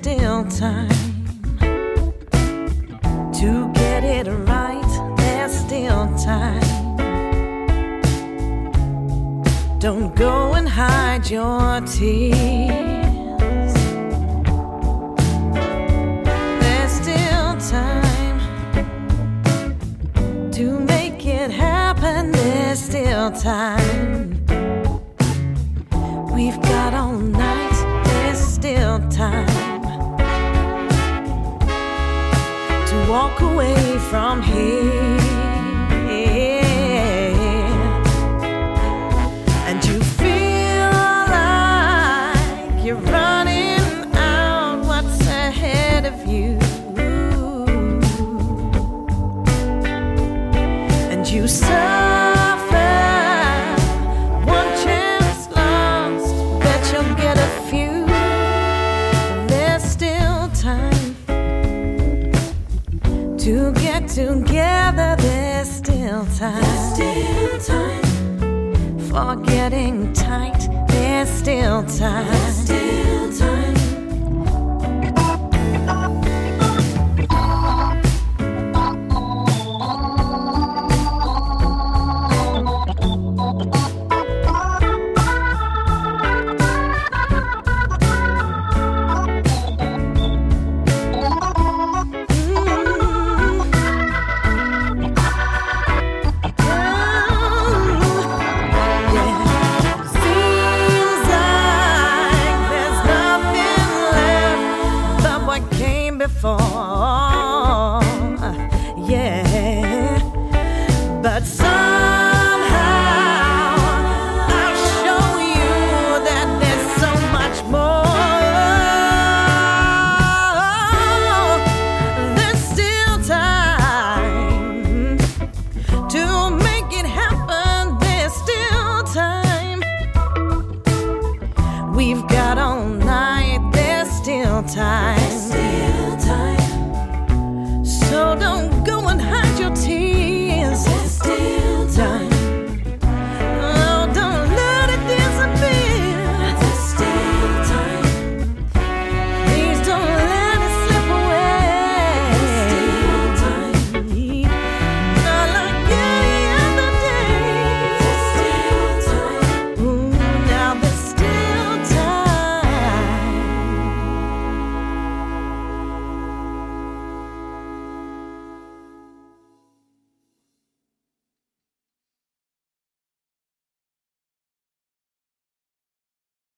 still time to get it right. There's still time. Don't go and hide your tears. There's still time to make it happen. There's still time. Time to walk away from here. Together. There's still time. still time for getting tight. There's still time. still time. Before. Yeah, but some.